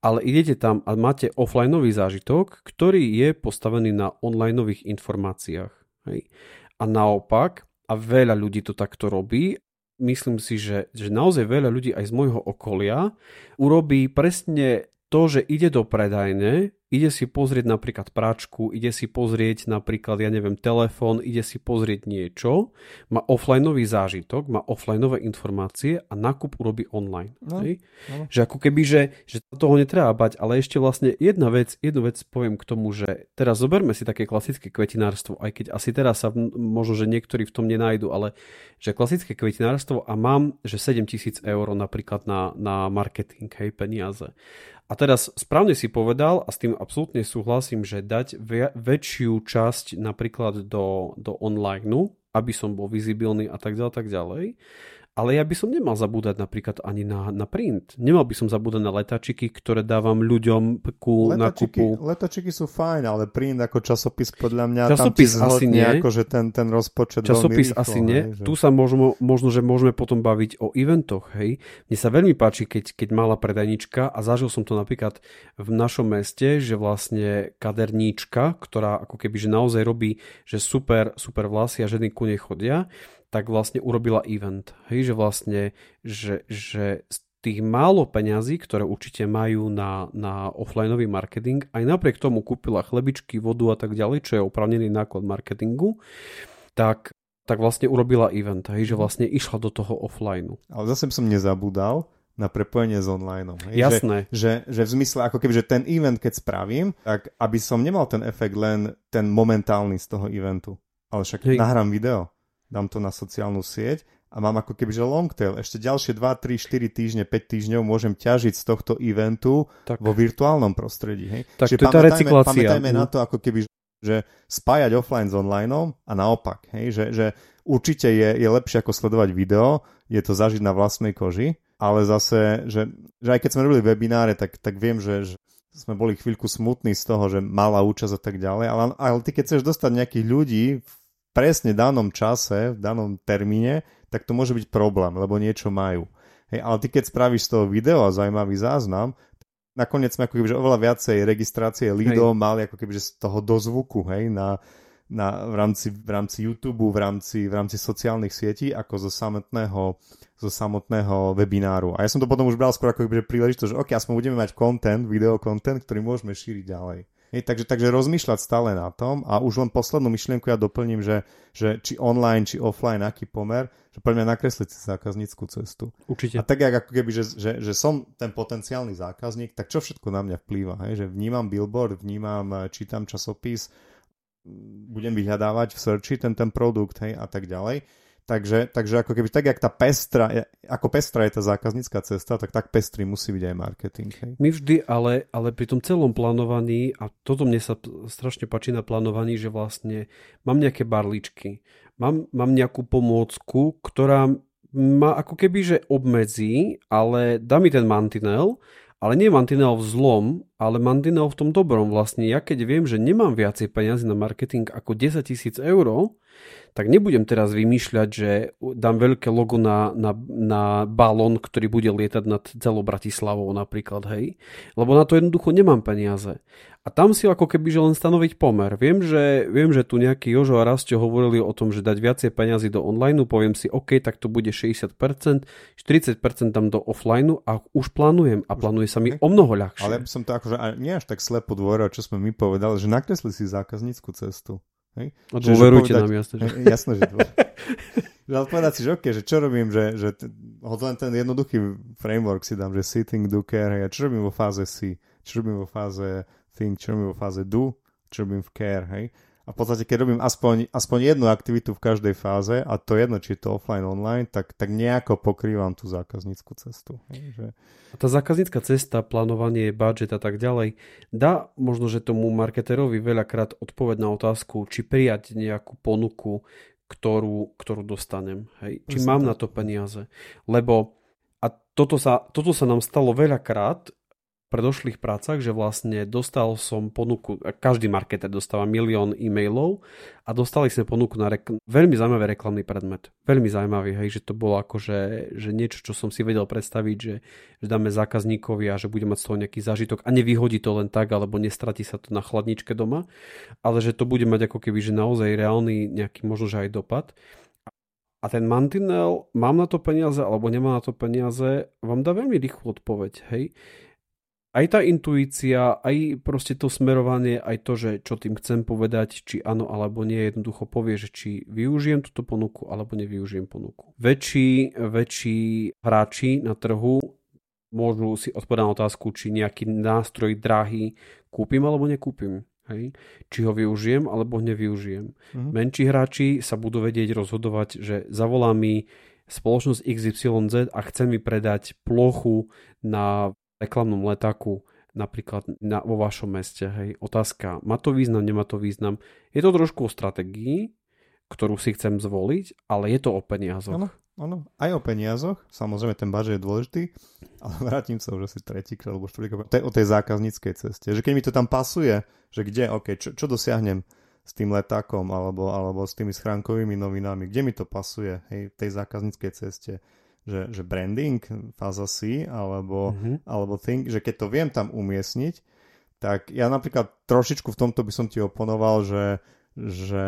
ale idete tam a máte offlineový zážitok, ktorý je postavený na onlineových informáciách. Hej. A naopak, a veľa ľudí to takto robí, myslím si, že, že naozaj veľa ľudí aj z môjho okolia urobí presne to, že ide do predajne, ide si pozrieť napríklad práčku, ide si pozrieť napríklad, ja neviem, telefón, ide si pozrieť niečo, má offlineový zážitok, má offlineové informácie a nákup urobí online. No, no. Že ako keby, že, že toho netreba bať, ale ešte vlastne jedna vec, jednu vec poviem k tomu, že teraz zoberme si také klasické kvetinárstvo, aj keď asi teraz sa možno, že niektorí v tom nenajdu, ale že klasické kvetinárstvo a mám, že 7000 eur napríklad na, na marketing, hej, peniaze. A teraz správne si povedal a s tým absolútne súhlasím, že dať väčšiu časť napríklad do, do online, aby som bol vizibilný a tak ďalej, tak ďalej. Ale ja by som nemal zabúdať napríklad ani na, na print. Nemal by som zabúdať na letačiky, ktoré dávam ľuďom ku letačiky, nákupu. Letačiky sú fajn, ale print ako časopis podľa mňa časopis tam asi nie. Akože ten, ten rozpočet Časopis rýchlo, asi nie. Hej, že... Tu sa možno, možno, že môžeme potom baviť o eventoch. Hej. Mne sa veľmi páči, keď, keď mala predajnička a zažil som to napríklad v našom meste, že vlastne kaderníčka, ktorá ako keby že naozaj robí, že super, super vlasy a ženy ku nej chodia, tak vlastne urobila event. Hej, že vlastne, že, že z tých málo peňazí, ktoré určite majú na, na offlineový marketing, aj napriek tomu kúpila chlebičky, vodu a tak ďalej, čo je opravnený náklad marketingu, tak, tak vlastne urobila event, hej, že vlastne išla do toho offlineu. Ale zase som nezabúdal, na prepojenie s online. Hej? Jasné. Že, že, že v zmysle, ako keby, že ten event, keď spravím, tak aby som nemal ten efekt len ten momentálny z toho eventu. Ale však hej. nahrám video dám to na sociálnu sieť a mám ako keby, že long tail. Ešte ďalšie 2, 3, 4 týždne, 5 týždňov môžem ťažiť z tohto eventu tak. vo virtuálnom prostredí. Hej? Tak Čiže to je tá recyklácia. Pamätajme na to, ako keby, že spájať offline s online a naopak. Hej? Že, že určite je, je lepšie ako sledovať video, je to zažiť na vlastnej koži, ale zase, že, že aj keď sme robili webináre, tak, tak viem, že, že sme boli chvíľku smutní z toho, že malá účasť a tak ďalej, ale, ale ty keď chceš dostať nejakých ľudí v presne danom čase, v danom termíne, tak to môže byť problém, lebo niečo majú. Hej, ale ty keď spravíš z toho video a zaujímavý záznam, nakoniec sme ako keby, že oveľa viacej registrácie lídov mali ako keby, že z toho dozvuku, hej, na, na, v, rámci, v rámci YouTube, v rámci, v rámci sociálnych sietí, ako zo samotného, zo samotného webináru. A ja som to potom už bral skôr ako príležitosť, že ok, aspoň budeme mať content, video content, ktorý môžeme šíriť ďalej. Hej, takže, takže rozmýšľať stále na tom a už len poslednú myšlienku ja doplním, že, že či online, či offline, aký pomer, že poďme nakresliť si zákazníckú cestu. Určite. A tak ako keby, že, že, že som ten potenciálny zákazník, tak čo všetko na mňa vplýva? Hej? Že vnímam billboard, vnímam, čítam časopis, budem vyhľadávať v searchi ten, ten produkt, hej, a tak ďalej. Takže, takže ako keby tak, jak tá pestra, ako pestra je tá zákaznícka cesta, tak tak pestrý musí byť aj marketing. Hej. My vždy, ale, ale pri tom celom plánovaní, a toto mne sa strašne páči na plánovaní, že vlastne mám nejaké barličky, mám, mám nejakú pomôcku, ktorá ma ako keby že obmedzí, ale dá mi ten mantinel, ale nie mantinel v zlom, ale mantinel v tom dobrom. Vlastne ja keď viem, že nemám viacej peniazy na marketing ako 10 tisíc eur, tak nebudem teraz vymýšľať, že dám veľké logo na, na, na balón, ktorý bude lietať nad celou Bratislavou napríklad, hej. Lebo na to jednoducho nemám peniaze. A tam si ako keby že len stanoviť pomer. Viem, že, viem, že tu nejaký Jožo a Rastio hovorili o tom, že dať viacej peniazy do online, poviem si, OK, tak to bude 60%, 40% dám do offline a už plánujem a plánuje sa mi o mnoho ľahšie. Ale som to akože nie až tak slepo dôveril, čo sme my povedali, že nakresli si zákaznícku cestu. Hej? A dôverujte nám, jasne. Že... Jasné, že ale povedať si, že OK, že čo robím, že, že hoď len ten jednoduchý framework si dám, že sitting, do, care, hej, a čo robím vo fáze C, čo robím vo fáze think, čo robím vo fáze do, čo robím v care, hej. A v podstate, keď robím aspoň, aspoň jednu aktivitu v každej fáze, a to jedno, či je to offline, online, tak, tak nejako pokrývam tú zákaznícku cestu. Že... A tá zákaznícka cesta, plánovanie, budget a tak ďalej, dá možno, že tomu marketerovi veľakrát odpoveď na otázku, či prijať nejakú ponuku, ktorú, ktorú dostanem. Hej? Či Myslím mám na to peniaze. Lebo a toto sa, toto sa nám stalo veľakrát, predošlých prácach, že vlastne dostal som ponuku, každý marketer dostáva milión e-mailov a dostali sme ponuku na rekl- veľmi zaujímavý reklamný predmet. Veľmi zaujímavý, hej, že to bolo akože že niečo, čo som si vedel predstaviť, že, že dáme zákazníkovi a že bude mať z toho nejaký zážitok a nevyhodí to len tak, alebo nestratí sa to na chladničke doma, ale že to bude mať ako keby, že naozaj reálny nejaký možno, že aj dopad. A ten mantinel, mám na to peniaze alebo nemá na to peniaze, vám dá veľmi rýchlu odpoveď, hej aj tá intuícia, aj proste to smerovanie, aj to, že čo tým chcem povedať, či áno alebo nie, jednoducho povie, že či využijem túto ponuku alebo nevyužijem ponuku. Väčší, väčší hráči na trhu môžu si odpovedať na otázku, či nejaký nástroj drahý kúpim alebo nekúpim. Hej? Či ho využijem alebo nevyužijem. Uh-huh. Menší hráči sa budú vedieť rozhodovať, že zavolá mi spoločnosť XYZ a chce mi predať plochu na reklamnom letáku napríklad na, vo vašom meste. Hej. Otázka, má to význam, nemá to význam. Je to trošku o strategii, ktorú si chcem zvoliť, ale je to o peniazoch. Áno, áno, aj o peniazoch. Samozrejme, ten budget je dôležitý, ale vrátim sa už asi tretíkrát alebo štvrtýkrát o tej zákazníckej ceste. Že keď mi to tam pasuje, že kde, OK, čo, čo dosiahnem s tým letákom alebo, alebo s tými schránkovými novinami, kde mi to pasuje hej, v tej zákazníckej ceste že, že branding, fáza C, alebo, mm-hmm. alebo think, že keď to viem tam umiestniť, tak ja napríklad trošičku v tomto by som ti oponoval, že, že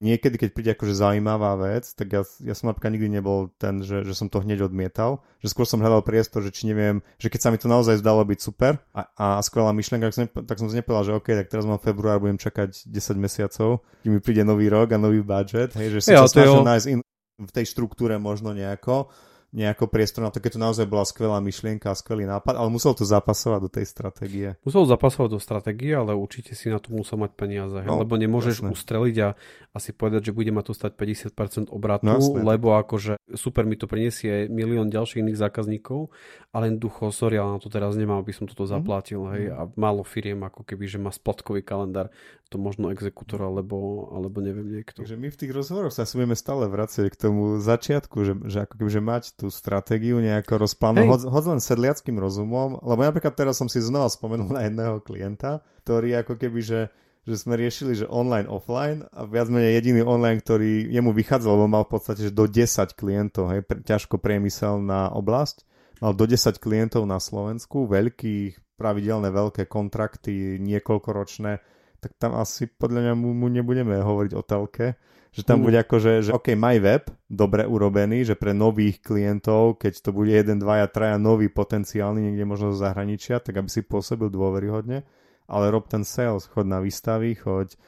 niekedy, keď príde akože zaujímavá vec, tak ja, ja som napríklad nikdy nebol ten, že, že som to hneď odmietal, že skôr som hľadal priestor, že či neviem, že keď sa mi to naozaj zdalo byť super a, a skvelá myšlienka, tak som, tak som si nepovedal, že OK, tak teraz mám február, budem čakať 10 mesiacov, kým mi príde nový rok a nový budget, hej, že som ja, sa snažil nájsť in, v tej štruktúre možno nejako, nejako priestor na to, keď to naozaj bola skvelá myšlienka a skvelý nápad, ale musel to zapasovať do tej stratégie. Musel zapasovať do stratégie, ale určite si na to musel mať peniaze, no, lebo nemôžeš jasné. ustreliť a asi povedať, že bude ma to stať 50% obratu, no, lebo akože super mi to prinesie milión ďalších iných zákazníkov, ale jednoducho, sorry, ale na to teraz nemám, aby som toto mhm. zaplatil, mm. hej, a málo firiem ako keby, že má splatkový kalendár, to možno exekútor alebo, alebo neviem niekto. Takže my v tých rozhovoroch sa si budeme stále vracieť k tomu začiatku, že, že ako keby, že mať tú stratégiu nejako rozplánovať, hoď len sedliackým rozumom, lebo napríklad teraz som si znova spomenul na jedného klienta, ktorý ako keby, že že sme riešili, že online, offline a viac menej jediný online, ktorý jemu vychádzal, lebo mal v podstate že do 10 klientov, hej, pre, ťažko priemyselná oblasť, mal do 10 klientov na Slovensku, veľkých, pravidelné veľké kontrakty, niekoľkoročné, tak tam asi podľa mňa mu, mu nebudeme hovoriť o telke, že tam mm. bude ako, že, že OK, maj web, dobre urobený, že pre nových klientov, keď to bude jeden, dvaja, traja nový potenciálny niekde možno zo zahraničia, tak aby si pôsobil dôveryhodne ale rob ten sales, chod na výstavy, choď,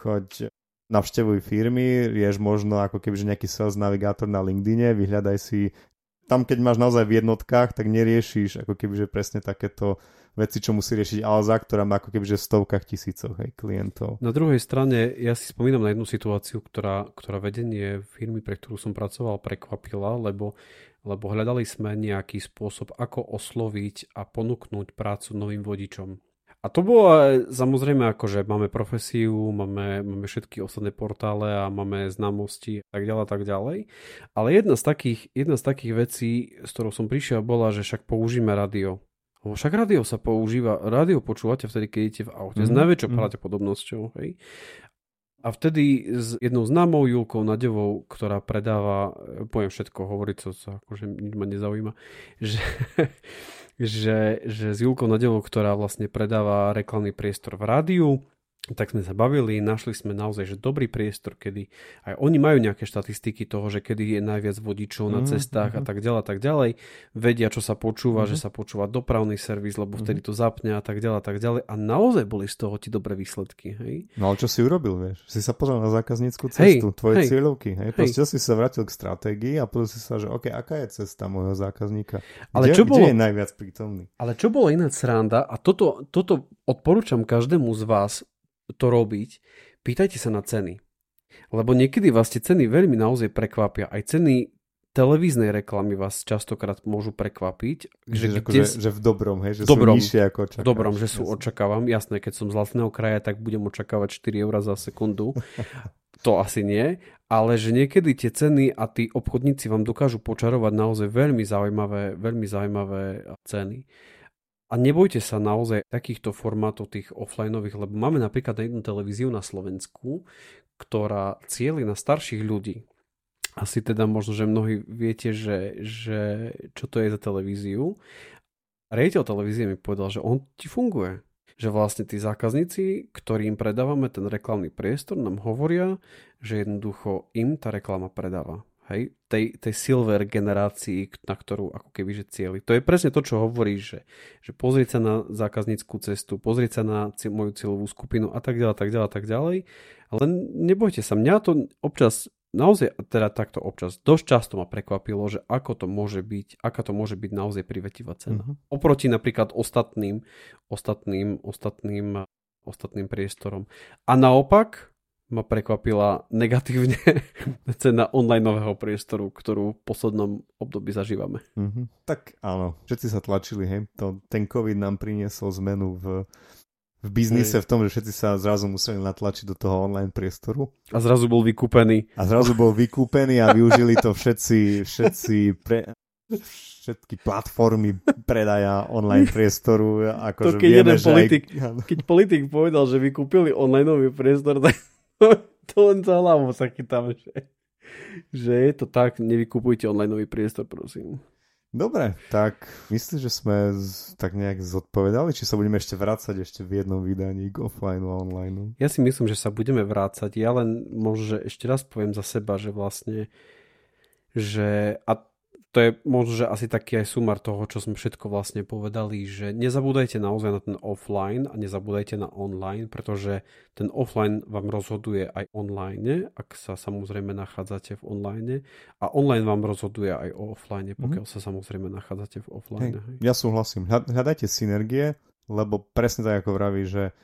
choď navštevuj firmy, rieš možno ako keby že nejaký sales navigátor na LinkedIne, vyhľadaj si tam keď máš naozaj v jednotkách, tak neriešiš ako keby, že presne takéto veci, čo musí riešiť Alza, ktorá má ako keby, v stovkách tisícoch hej, klientov. Na druhej strane, ja si spomínam na jednu situáciu, ktorá, ktorá vedenie firmy, pre ktorú som pracoval, prekvapila, lebo, lebo hľadali sme nejaký spôsob, ako osloviť a ponúknuť prácu novým vodičom. A to bolo samozrejme ako, že máme profesiu, máme, máme všetky ostatné portále a máme známosti a tak ďalej, tak ďalej. Ale jedna z takých, jedna z takých vecí, s ktorou som prišiel, bola, že však použijeme radio. Lebo však rádio sa používa, rádio počúvate vtedy, keď idete v aute, mm-hmm. s mhm, najväčšou mm-hmm. pravdepodobnosťou, hej. A vtedy s jednou známou Julkou Nadevou, ktorá predáva, poviem všetko, hovoriť co sa akože nič ma nezaujíma, že, že, že s Julkou Nadevou, ktorá vlastne predáva reklamný priestor v rádiu, tak sme sa bavili, našli sme naozaj že dobrý priestor, kedy aj oni majú nejaké štatistiky toho, že kedy je najviac vodičov mm, na mhm, cestách mm-hmm. a tak ďalej a tak ďalej. Vedia, čo sa počúva, mm-hmm. že sa počúva dopravný servis, lebo vtedy to zapne a tak ďalej a tak ďalej. A naozaj boli z toho ti dobré výsledky. Hej? No ale čo si urobil, vieš? Si sa pozrel na zákaznícku cestu, hej, tvoje hej, cieľovky. Hej? hej. Proste si sa vrátil k stratégii a si sa, že OK, aká je cesta môjho zákazníka? Ale kde, čo bolo, kde je najviac prítomný? Ale čo bolo iná sranda, a toto, toto odporúčam každému z vás, to robiť, pýtajte sa na ceny. Lebo niekedy vás tie ceny veľmi naozaj prekvapia. Aj ceny televíznej reklamy vás častokrát môžu prekvapiť. Že, že, kde... že, že v dobrom, hej, že dobrom, sú nižšie ako očakávam. V dobrom, že sú očakávam. Jasné, keď som z vlastného kraja, tak budem očakávať 4 eur za sekundu. to asi nie. Ale že niekedy tie ceny a tí obchodníci vám dokážu počarovať naozaj veľmi zaujímavé, veľmi zaujímavé ceny. A nebojte sa naozaj takýchto formátov tých offlineových, lebo máme napríklad jednu televíziu na Slovensku, ktorá cieli na starších ľudí. Asi teda možno, že mnohí viete, že, že čo to je za televíziu. Rejiteľ televízie mi povedal, že on ti funguje. Že vlastne tí zákazníci, ktorým predávame ten reklamný priestor, nám hovoria, že jednoducho im tá reklama predáva hej, tej, tej silver generácii, na ktorú ako keby že cieli. To je presne to, čo hovoríš, že, že pozrieť sa na zákazníckú cestu, pozrieť sa na cieľ, moju cieľovú skupinu a tak ďalej, tak ďalej, tak ďalej. Ale nebojte sa, mňa to občas, naozaj, teda takto občas, dosť často ma prekvapilo, že ako to môže byť, aká to môže byť naozaj privetivá cena. Uh-huh. Oproti napríklad ostatným, ostatným, ostatným, ostatným priestorom. A naopak, ma prekvapila negatívne cena online nového priestoru, ktorú v poslednom období zažívame. Mm-hmm. Tak áno, všetci sa tlačili, hej. To, ten COVID nám priniesol zmenu v, v biznise, v tom, že všetci sa zrazu museli natlačiť do toho online priestoru. A zrazu bol vykúpený. A zrazu bol vykúpený a využili to všetci, všetci pre, všetky platformy predaja online priestoru. Ako to keď vieme, jeden politik, aj... keď politik povedal, že vykúpili online priestor, tak to len za hlavu sa chytám, že, že je to tak, nevykupujte online priestor, prosím. Dobre, tak myslím, že sme z, tak nejak zodpovedali, či sa budeme ešte vrácať ešte v jednom vydaní k offline a online. Ja si myslím, že sa budeme vrácať. Ja len možno, že ešte raz poviem za seba, že vlastne že a to je možno, že asi taký aj sumar toho, čo sme všetko vlastne povedali, že nezabúdajte naozaj na ten offline a nezabúdajte na online, pretože ten offline vám rozhoduje aj online, ak sa samozrejme nachádzate v online a online vám rozhoduje aj o offline, pokiaľ mm-hmm. sa samozrejme nachádzate v offline. Hej, ja súhlasím. Hľadajte synergie, lebo presne tak ako vraví, že,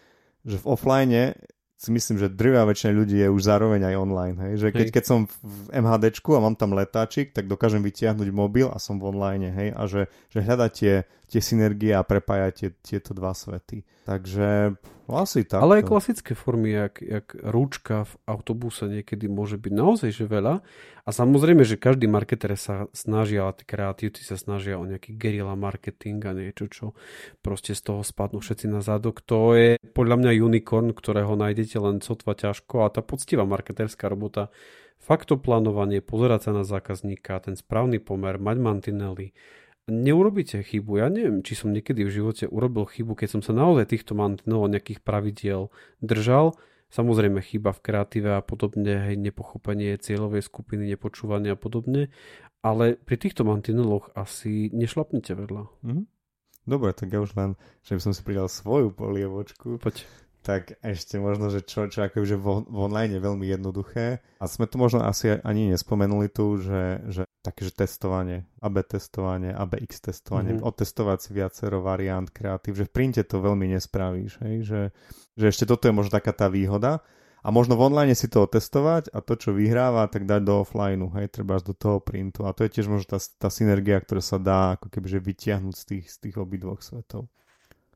že v offline si myslím, že drvia väčšina ľudí je už zároveň aj online. Hej? Že keď, hej. keď som v MHDčku a mám tam letáčik, tak dokážem vytiahnuť mobil a som v online. Hej? A že, že hľadáte tie synergie a prepájate tieto dva svety. Takže asi tak. Ale aj klasické formy, jak, jak rúčka v autobuse niekedy môže byť naozaj že veľa. A samozrejme, že každý marketer sa snaží, ale tí kreatívci sa snažia o nejaký guerilla marketing a niečo, čo proste z toho spadnú všetci na zadok. To je podľa mňa unicorn, ktorého nájdete len sotva ťažko a tá poctivá marketerská robota fakt to plánovanie, pozerať sa na zákazníka, ten správny pomer, mať mantinely, neurobíte chybu. Ja neviem, či som niekedy v živote urobil chybu, keď som sa naozaj týchto mantinelov nejakých pravidiel držal. Samozrejme chyba v kreatíve a podobne, hej, nepochopenie cieľovej skupiny, nepočúvanie a podobne, ale pri týchto mantineloch asi nešlapnete vedľa. Mm-hmm. Dobre, tak ja už len, že by som si pridal svoju polievočku. Poď. Tak ešte možno, že čo, čo akože v, v online je veľmi jednoduché. A sme to možno asi ani nespomenuli tu, že, že takéže testovanie, AB testovanie, ABX testovanie, mm-hmm. otestovať si viacero variant kreatív, že v printe to veľmi nespravíš, hej? Že, že ešte toto je možno taká tá výhoda a možno v online si to otestovať a to, čo vyhráva, tak dať do offline, hej, treba do toho printu a to je tiež možno tá, tá synergia, ktorá sa dá ako kebyže vytiahnuť z tých, z tých obidvoch svetov.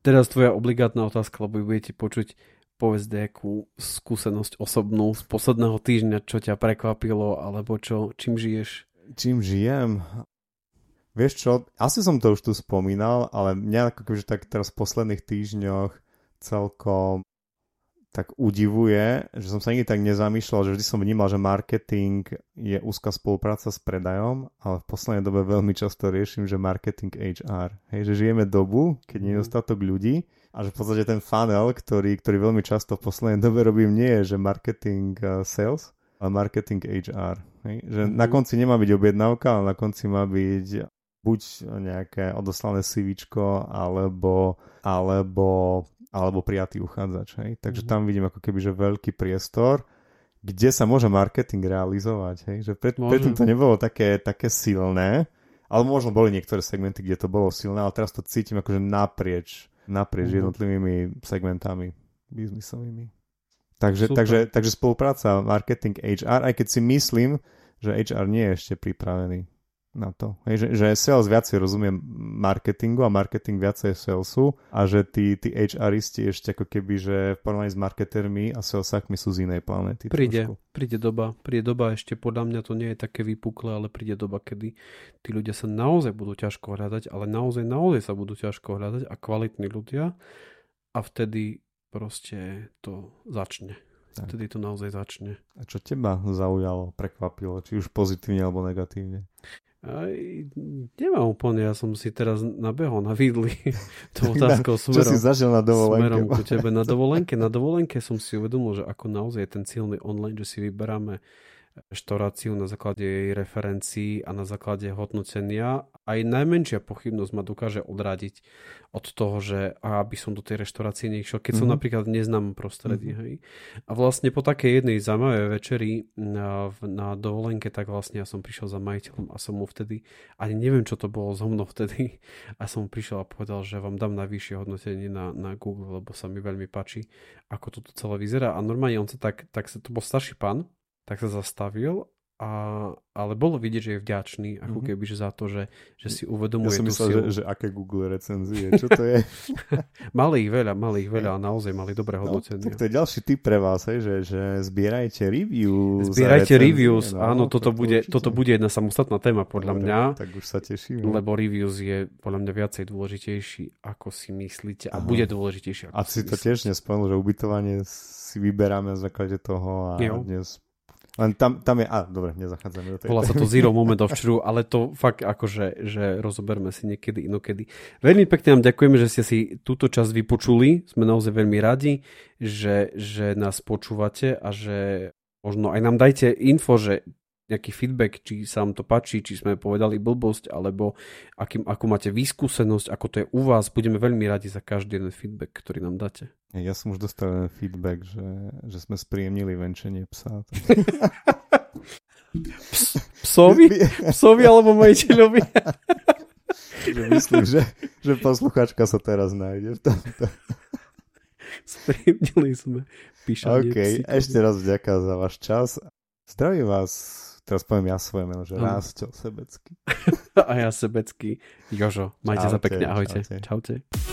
Teraz tvoja obligátna otázka, lebo budete počuť povedz nejakú skúsenosť osobnú z posledného týždňa, čo ťa prekvapilo, alebo čo, čím žiješ? Čím žijem? Vieš čo, asi som to už tu spomínal, ale mňa ako kebyže tak teraz v posledných týždňoch celkom tak udivuje, že som sa nikdy tak nezamýšľal, že vždy som vnímal, že marketing je úzka spolupráca s predajom, ale v poslednej dobe veľmi často riešim, že marketing HR. Hej, že žijeme dobu, keď nie je mhm. dostatok ľudí a že v podstate ten funnel, ktorý, ktorý veľmi často v poslednej dobe robím, nie je, že marketing uh, sales, ale marketing HR. Hej? Že mm-hmm. na konci nemá byť objednávka, ale na konci má byť buď nejaké odoslané CV, alebo, alebo alebo prijatý uchádzač. Hej? Takže mm-hmm. tam vidím ako keby, že veľký priestor, kde sa môže marketing realizovať. Hej? Že pred, predtým to nebolo také, také silné, ale možno boli niektoré segmenty, kde to bolo silné, ale teraz to cítim akože naprieč, naprieč mm-hmm. jednotlivými segmentami biznisovými. Takže, takže, takže spolupráca marketing HR, aj keď si myslím, že HR nie je ešte pripravený na to. Hej, že, že sales viacej rozumie marketingu a marketing viacej salesu a že tí, tí HRisti ešte ako keby, že v porovnaní s marketermi a salesakmi sú z inej planéty. Príde, trošku. príde doba, príde doba ešte podľa mňa to nie je také vypuklé, ale príde doba, kedy tí ľudia sa naozaj budú ťažko hľadať, ale naozaj, naozaj sa budú ťažko hľadať a kvalitní ľudia a vtedy proste to začne. Tak. Vtedy to naozaj začne. A čo teba zaujalo, prekvapilo, či už pozitívne alebo negatívne? Aj, nemám úplne, ja som si teraz nabehol na vidli to otázkou smerom. Čo si zažil na dovolenke? Smerom ku tebe na dovolenke. Na dovolenke som si uvedomil, že ako naozaj ten silný online, že si vyberáme reštauráciu na základe jej referencií a na základe hodnotenia. Aj najmenšia pochybnosť ma dokáže odradiť od toho, že aby som do tej reštaurácie nešiel, keď mm-hmm. som mhm. napríklad v neznámom prostredí. Mm-hmm. Hej. A vlastne po takej jednej zaujímavej večeri na, na dovolenke, tak vlastne ja som prišiel za majiteľom a som mu vtedy, ani neviem, čo to bolo zo mnou vtedy, a som mu prišiel a povedal, že vám dám najvyššie hodnotenie na, na Google, lebo sa mi veľmi páči, ako toto celé vyzerá. A normálne on sa tak, tak to bol starší pán, tak sa zastavil a, ale bolo vidieť, že je vďačný, ako mm-hmm. keby že za to, že, že si uvedomuje ja som myslel, Že, že aké Google recenzie, čo to je? mali ich veľa, mali ich veľa a naozaj mali dobré no, hodnotenie. tak to je ďalší tip pre vás, hej, že, že zbierajte reviews. Zbierajte reviews, no, áno, toto, to bude, toto bude jedna samostatná téma podľa Dobre, mňa. Tak už sa teším. Lebo reviews je podľa mňa viacej dôležitejší, ako si myslíte a Aha. bude dôležitejší. Ako a si, si to tiež nespomenul, že ubytovanie si vyberáme na základe toho a jo. dnes len tam, tam je, a dobre, nezachádzame do tej. Volá sa to Zero Moment of True, ale to fakt akože, že rozoberme si niekedy inokedy. Veľmi pekne vám ďakujeme, že ste si túto časť vypočuli. Sme naozaj veľmi radi, že, že nás počúvate a že možno aj nám dajte info, že nejaký feedback, či sa vám to páči, či sme povedali blbosť, alebo aký, ako máte výskúsenosť, ako to je u vás. Budeme veľmi radi za každý jeden feedback, ktorý nám dáte. Ja som už dostal feedback, že, že sme spríjemnili venčenie psa. psovi? Psovi alebo majiteľovi? že myslím, že, že posluchačka sa teraz nájde v tomto. Spríjemnili sme píšanie OK, ešte raz vďaka za váš čas. Zdravím vás Teraz poviem ja svoje meno, že Rásťo Sebecký. A ja Sebecký. Jožo, majte čaute, sa pekne, ahojte. Čaute. čaute.